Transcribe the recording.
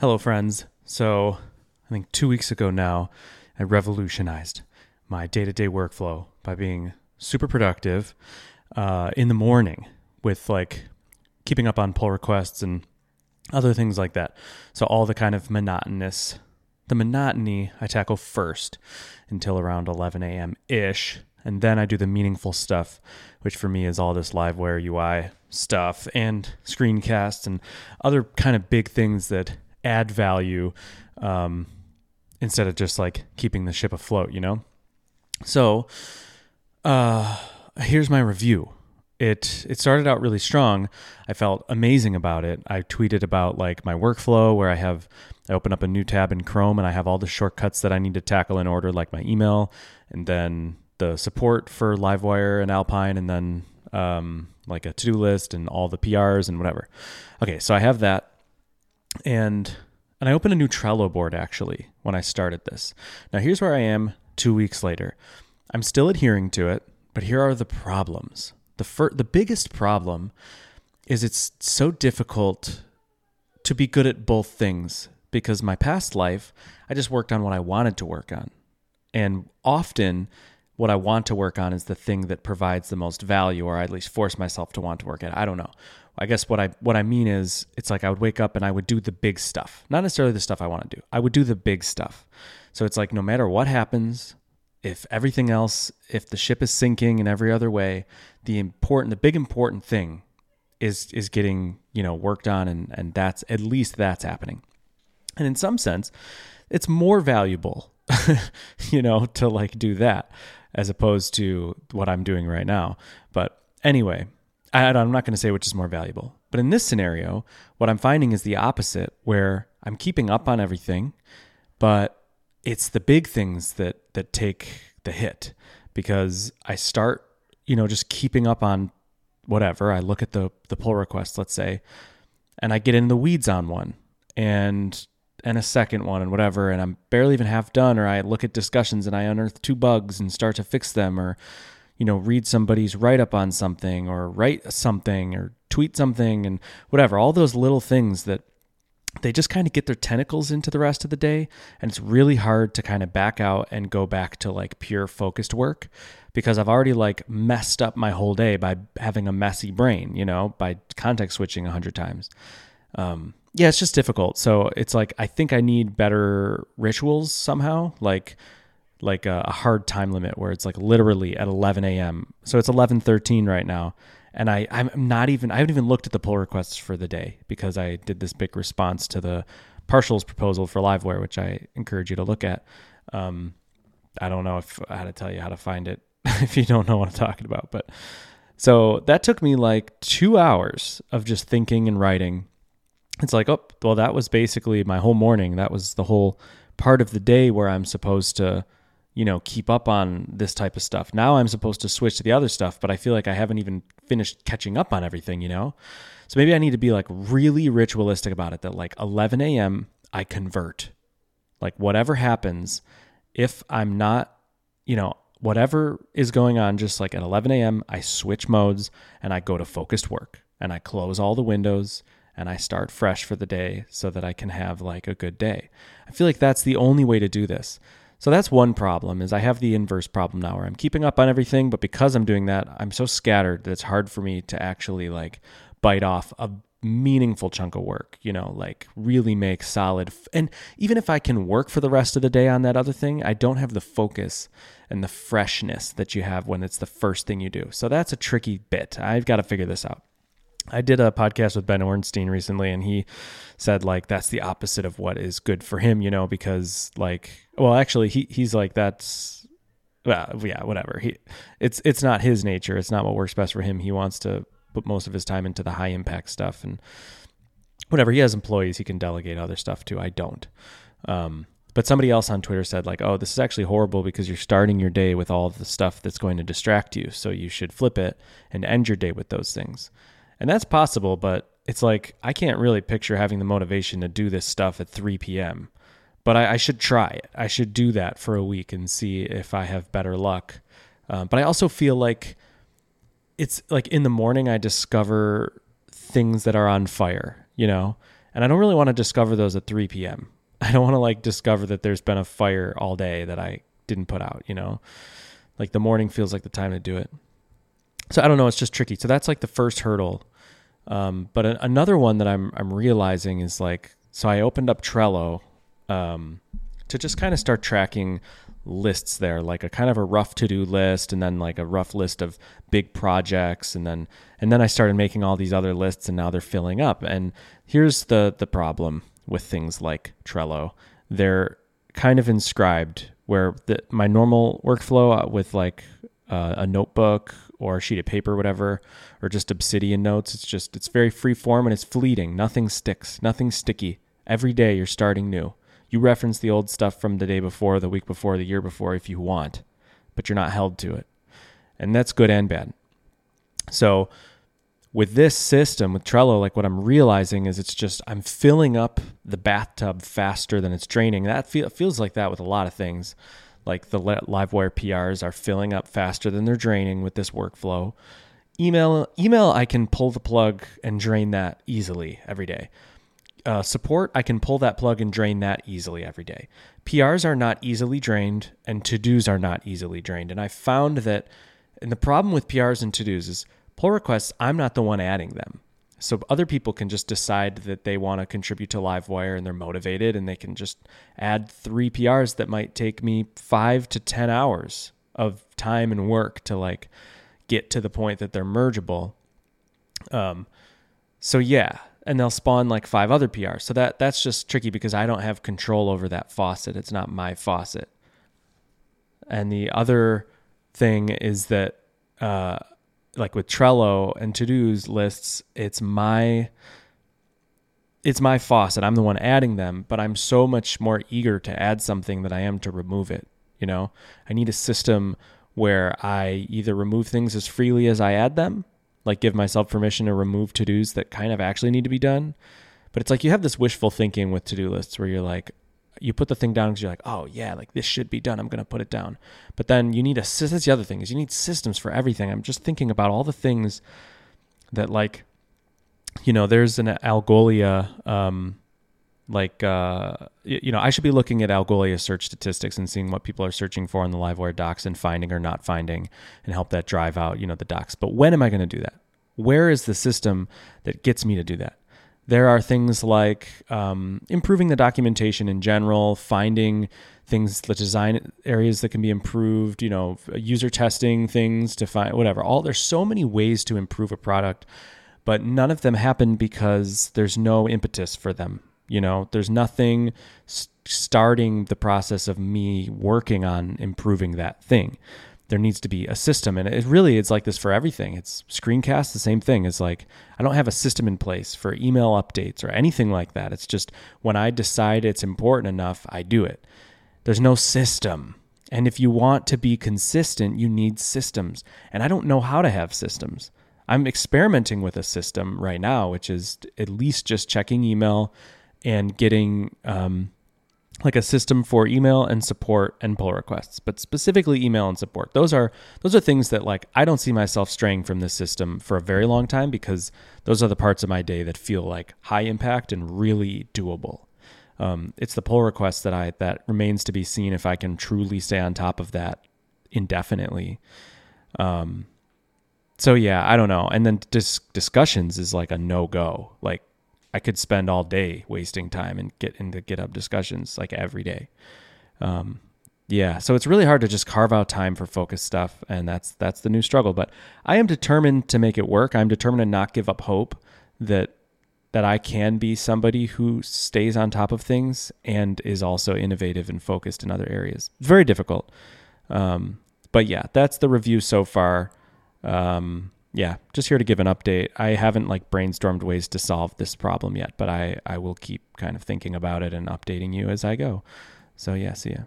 Hello, friends. So, I think two weeks ago now, I revolutionized my day to day workflow by being super productive uh, in the morning with like keeping up on pull requests and other things like that. So, all the kind of monotonous, the monotony I tackle first until around 11 a.m. ish. And then I do the meaningful stuff, which for me is all this Livewire UI stuff and screencasts and other kind of big things that add value um, instead of just like keeping the ship afloat, you know? So, uh, here's my review. It it started out really strong. I felt amazing about it. I tweeted about like my workflow where I have I open up a new tab in Chrome and I have all the shortcuts that I need to tackle in order, like my email, and then the support for Livewire and Alpine, and then um, like a to do list and all the PRs and whatever. Okay, so I have that and and I opened a new Trello board actually when I started this. Now here's where I am 2 weeks later. I'm still adhering to it, but here are the problems. The fir- the biggest problem is it's so difficult to be good at both things because my past life I just worked on what I wanted to work on. And often what I want to work on is the thing that provides the most value or I at least force myself to want to work at. I don't know. I guess what I what I mean is it's like I would wake up and I would do the big stuff. Not necessarily the stuff I want to do. I would do the big stuff. So it's like no matter what happens, if everything else, if the ship is sinking in every other way, the important the big important thing is is getting, you know, worked on and and that's at least that's happening. And in some sense, it's more valuable, you know, to like do that as opposed to what I'm doing right now. But anyway, I, I'm not going to say which is more valuable. But in this scenario, what I'm finding is the opposite, where I'm keeping up on everything, but it's the big things that that take the hit because I start, you know, just keeping up on whatever. I look at the the pull request, let's say, and I get in the weeds on one and and a second one and whatever, and I'm barely even half done, or I look at discussions and I unearth two bugs and start to fix them, or you know, read somebody's write up on something or write something or tweet something and whatever, all those little things that they just kind of get their tentacles into the rest of the day. And it's really hard to kind of back out and go back to like pure focused work because I've already like messed up my whole day by having a messy brain, you know, by context switching a hundred times. Um, yeah, it's just difficult. So it's like, I think I need better rituals somehow. Like, like a, a, hard time limit where it's like literally at 11 a.m. So it's 11:13 right now, and I I'm not even I haven't even looked at the pull requests for the day because I did this big response to the partials proposal for Livewire, which I encourage you to look at. Um, I don't know if how to tell you how to find it if you don't know what I'm talking about, but so that took me like two hours of just thinking and writing. It's like, oh, well, that was basically my whole morning. That was the whole part of the day where I'm supposed to you know, keep up on this type of stuff. Now I'm supposed to switch to the other stuff, but I feel like I haven't even finished catching up on everything, you know? So maybe I need to be like really ritualistic about it that like 11 a.m., I convert. Like whatever happens, if I'm not, you know, whatever is going on, just like at 11 a.m., I switch modes and I go to focused work and I close all the windows and I start fresh for the day so that I can have like a good day. I feel like that's the only way to do this. So that's one problem is I have the inverse problem now where I'm keeping up on everything, but because I'm doing that, I'm so scattered that it's hard for me to actually like bite off a meaningful chunk of work, you know, like really make solid f- and even if I can work for the rest of the day on that other thing, I don't have the focus and the freshness that you have when it's the first thing you do. So that's a tricky bit. I've got to figure this out. I did a podcast with Ben Orenstein recently, and he said like that's the opposite of what is good for him, you know, because like, well, actually, he he's like that's, well, yeah, whatever. He, it's it's not his nature. It's not what works best for him. He wants to put most of his time into the high impact stuff, and whatever. He has employees, he can delegate other stuff to. I don't. Um, but somebody else on Twitter said like, "Oh, this is actually horrible because you're starting your day with all the stuff that's going to distract you. So you should flip it and end your day with those things." And that's possible, but it's like I can't really picture having the motivation to do this stuff at 3 p.m. But I, I should try it. I should do that for a week and see if I have better luck. Um, but I also feel like it's like in the morning I discover things that are on fire, you know, And I don't really want to discover those at 3 p.m. I don't want to like discover that there's been a fire all day that I didn't put out, you know? Like the morning feels like the time to do it. So I don't know, it's just tricky. So that's like the first hurdle. Um, but a- another one that I'm I'm realizing is like so I opened up Trello um, to just kind of start tracking lists there, like a kind of a rough to-do list and then like a rough list of big projects and then and then I started making all these other lists and now they're filling up. And here's the the problem with things like Trello. They're kind of inscribed where the, my normal workflow uh, with like uh, a notebook or a sheet of paper, whatever, or just Obsidian notes. It's just it's very free form and it's fleeting. Nothing sticks. Nothing sticky. Every day you're starting new. You reference the old stuff from the day before, the week before, the year before if you want, but you're not held to it. And that's good and bad. So with this system with Trello, like what I'm realizing is it's just I'm filling up the bathtub faster than it's draining. That feel, feels like that with a lot of things. Like the Livewire PRs are filling up faster than they're draining with this workflow. Email, email, I can pull the plug and drain that easily every day. Uh, support, I can pull that plug and drain that easily every day. PRs are not easily drained, and to dos are not easily drained. And I found that, and the problem with PRs and to dos is pull requests, I'm not the one adding them. So other people can just decide that they want to contribute to Livewire and they're motivated and they can just add three PRs that might take me five to 10 hours of time and work to like get to the point that they're mergeable. Um, so yeah, and they'll spawn like five other PRs. So that that's just tricky because I don't have control over that faucet. It's not my faucet. And the other thing is that uh, like with Trello and to-dos lists, it's my it's my faucet. I'm the one adding them, but I'm so much more eager to add something than I am to remove it. You know, I need a system where I either remove things as freely as I add them, like give myself permission to remove to dos that kind of actually need to be done. But it's like you have this wishful thinking with to do lists where you're like, you put the thing down because you're like, oh yeah, like this should be done. I'm gonna put it down. But then you need a that's the other thing is you need systems for everything. I'm just thinking about all the things that like, you know, there's an Algolia, um, like uh, you know, I should be looking at Algolia search statistics and seeing what people are searching for in the Livewire docs and finding or not finding, and help that drive out you know the docs. But when am I to do that? Where is the system that gets me to do that? There are things like um, improving the documentation in general, finding things, the design areas that can be improved, you know, user testing things to find whatever. All there's so many ways to improve a product, but none of them happen because there's no impetus for them. You know, there's nothing starting the process of me working on improving that thing there needs to be a system. And it really it's like this for everything. It's screencast the same thing. It's like i don't have a system in place for email updates or anything like that. It's just when i decide it's important enough i do it. There's no system. And if you want to be consistent you need systems. And i don't know how to have systems. I'm experimenting with a system right now which is at least just checking email and getting um, like a system for email and support and pull requests but specifically email and support. Those are those are things that like i don't see myself straying from this system for a very long time because those are the parts of my day that feel like high impact and really doable. Um, it's the pull requests that i that remains to be seen if i can truly stay on top of that indefinitely. Um, so yeah i don't know. And then dis- discussions is like a no-go. Like I could spend all day wasting time and get into GitHub discussions like every day. Um, yeah, so it's really hard to just carve out time for focus stuff, and that's that's the new struggle. But I am determined to make it work. I'm determined to not give up hope that that I can be somebody who stays on top of things and is also innovative and focused in other areas. Very difficult, um, but yeah, that's the review so far. Um, yeah, just here to give an update. I haven't like brainstormed ways to solve this problem yet, but I I will keep kind of thinking about it and updating you as I go. So yeah, see ya.